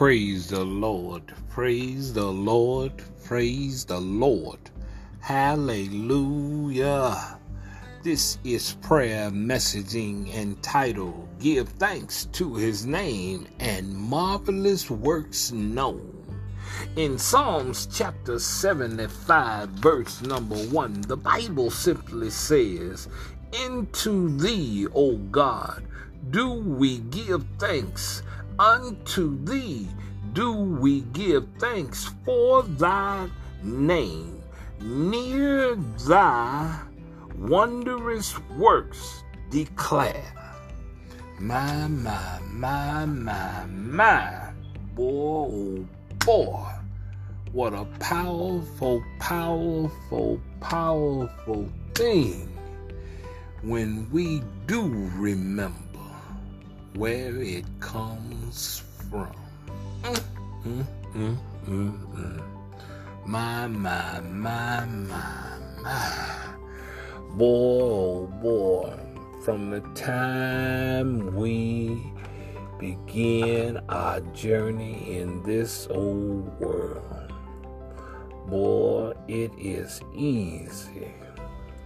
Praise the Lord. Praise the Lord. Praise the Lord. Hallelujah. This is prayer messaging entitled Give Thanks to His Name and Marvelous Works Known. In Psalms chapter 75, verse number 1, the Bible simply says, Into thee, O God, do we give thanks. Unto thee do we give thanks for thy name. Near thy wondrous works declare. My, my, my, my, my. Boy, oh boy. What a powerful, powerful, powerful thing when we do remember where it comes from. Mm, mm, mm, my, my, my, my, my. Boy, oh boy, from the time we begin our journey in this old world, boy, it is easy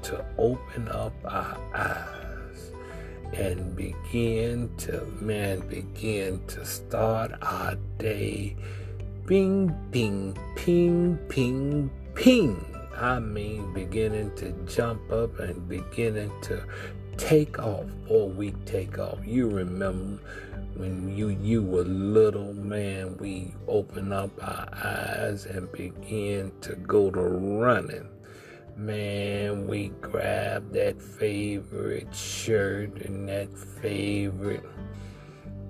to open up our eyes and begin to, man, begin to start our day. Bing, ping, ping, ping, ping. I mean, beginning to jump up and beginning to take off, or we take off. You remember when you you were little, man, we open up our eyes and begin to go to running Man, we grabbed that favorite shirt and that favorite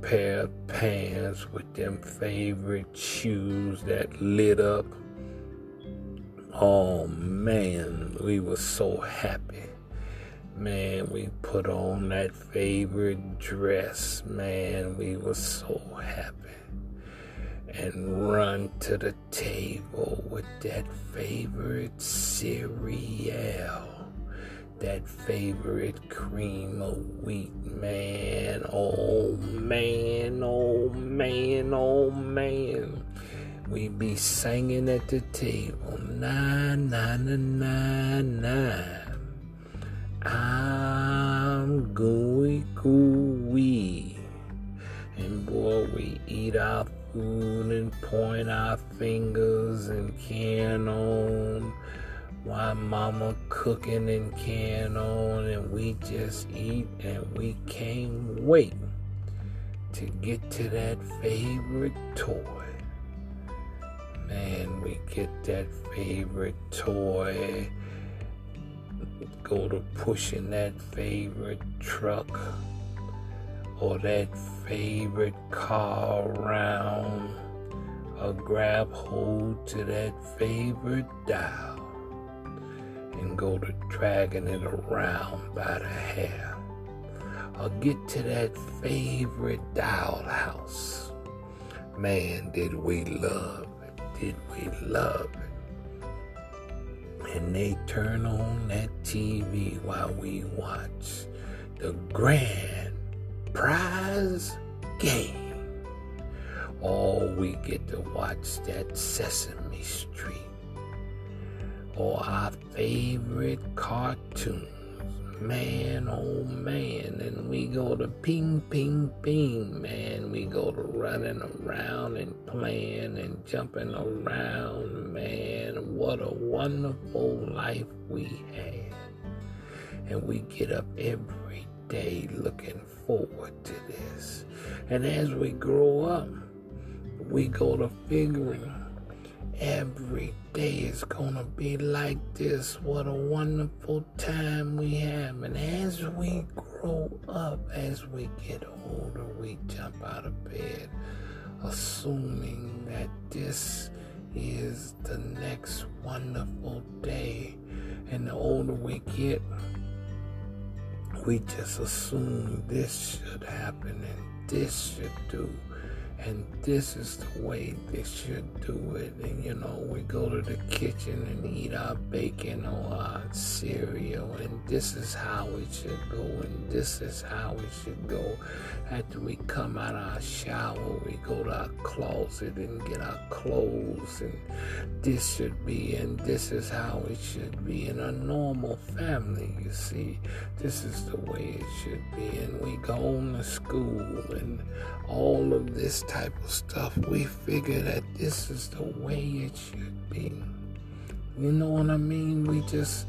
pair of pants with them favorite shoes that lit up. Oh man, we were so happy. Man, we put on that favorite dress. Man, we were so happy and run to the table with that favorite cereal, that favorite cream of wheat, man. Oh man, oh man, oh man. We be singing at the table, nine, nine, nine, nine. I'm gooey gooey. And boy, we eat our food and point our fingers and can on while mama cooking and can on and we just eat and we can't wait to get to that favorite toy. Man, we get that favorite toy, go to pushing that favorite truck or that favorite car around or grab hold to that favorite dial and go to dragging it around by the hair or get to that favorite doll house. Man, did we love it? Did we love it? And they turn on that TV while we watch the grand prize game. Or we get to watch that Sesame Street or our favorite cartoons. Man, oh man, and we go to ping, ping, ping, man. We go to running around and playing and jumping around, man. What a wonderful life we had. And we get up every day looking forward to this. And as we grow up, we go to figuring every day is gonna be like this. What a wonderful time we have. And as we grow up, as we get older, we jump out of bed, assuming that this is the next wonderful day. And the older we get, we just assume this should happen and this should do and this is the way they should do it. And you know, we go to the kitchen and eat our bacon or our cereal, and this is how it should go, and this is how it should go. After we come out of our shower, we go to our closet and get our clothes, and this should be, and this is how it should be in a normal family. You see, this is the way it should be, and we go on to school and all of this type of stuff, we figure that this is the way it should be. You know what I mean? We just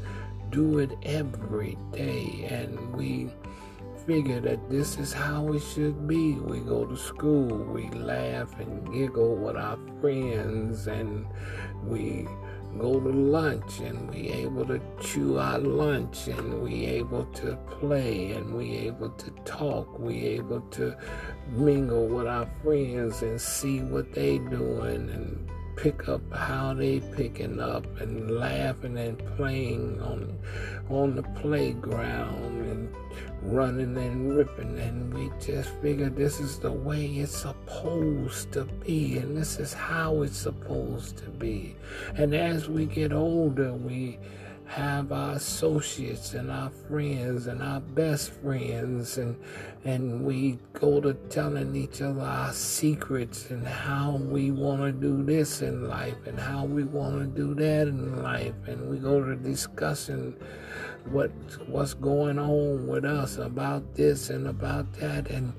do it every day and we figure that this is how it should be. We go to school, we laugh and giggle with our friends, and we go to lunch and we able to chew our lunch and we able to play and we able to talk we able to mingle with our friends and see what they doing and pick up how they picking up and laughing and playing on on the playground and running and ripping. And we just figure this is the way it's supposed to be. And this is how it's supposed to be. And as we get older we have our associates and our friends and our best friends and and we go to telling each other our secrets and how we want to do this in life and how we want to do that in life. And we go to discussing what what's going on with us about this and about that. And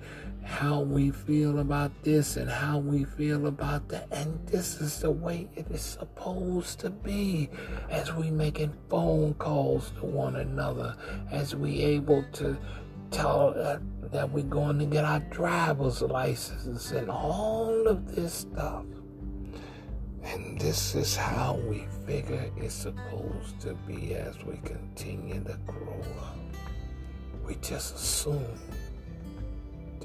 how we feel about this and how we feel about that. And this is the way it is supposed to be as we making phone calls to one another, as we able to tell uh, that we're going to get our driver's license and all of this stuff. And this is how we figure it's supposed to be as we continue to grow up. We just assume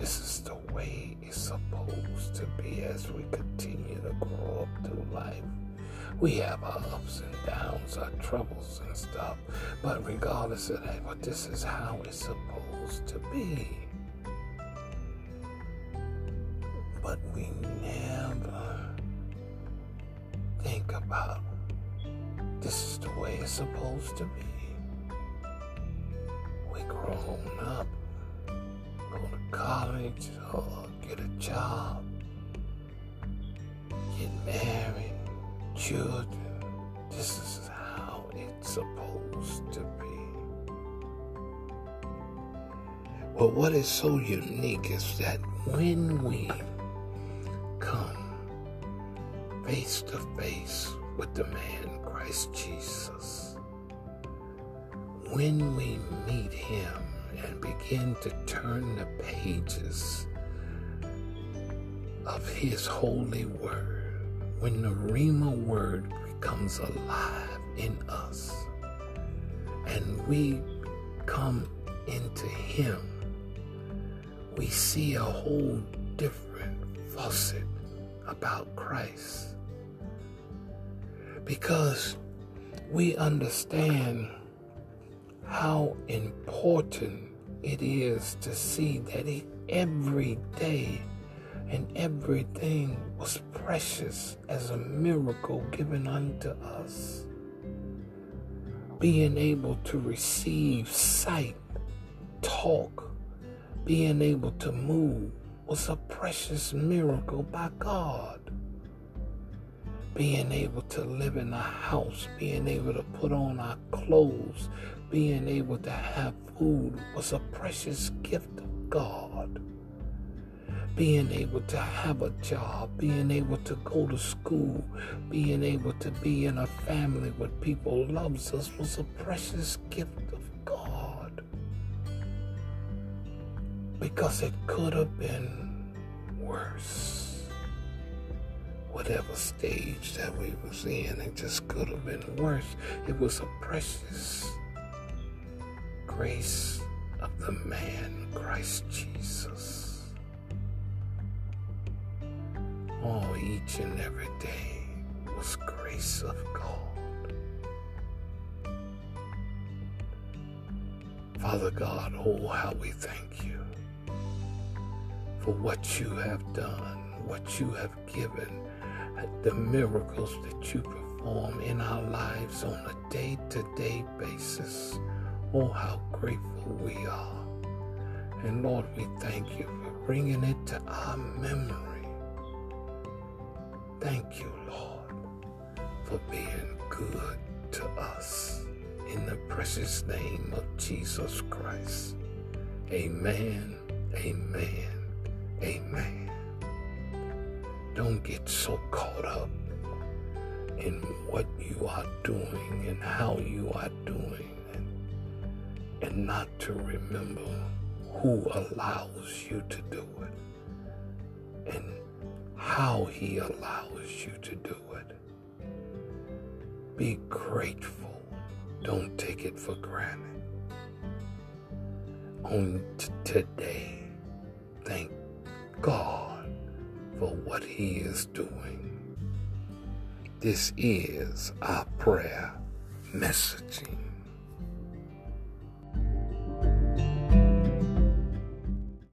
this is the way it's supposed to be as we continue to grow up through life. We have our ups and downs, our troubles and stuff, but regardless of that, but this is how it's supposed to be. But we never think about this is the way it's supposed to be. We grown up go to college or get a job, get married, children. This is how it's supposed to be. But what is so unique is that when we come face to face with the man Christ Jesus, when we meet him, and begin to turn the pages of His holy word, when the Rhema word becomes alive in us and we come into Him, we see a whole different facet about Christ. Because we understand how important it is to see that he, every day and everything was precious as a miracle given unto us. Being able to receive sight, talk, being able to move was a precious miracle by God being able to live in a house, being able to put on our clothes, being able to have food was a precious gift of God. Being able to have a job, being able to go to school, being able to be in a family where people loves us was a precious gift of God. Because it could have been worse. Whatever stage that we was in, it just could have been worse. It was a precious grace of the man Christ Jesus. Oh, each and every day was grace of God. Father God, oh, how we thank you for what you have done, what you have given, the miracles that you perform in our lives on a day to day basis. Oh, how grateful we are. And Lord, we thank you for bringing it to our memory. Thank you, Lord, for being good to us. In the precious name of Jesus Christ. Amen, amen, amen. Don't get so caught up in what you are doing and how you are doing and not to remember who allows you to do it and how he allows you to do it. Be grateful. Don't take it for granted. On t- today, thank God for what he is doing. This is our prayer messaging.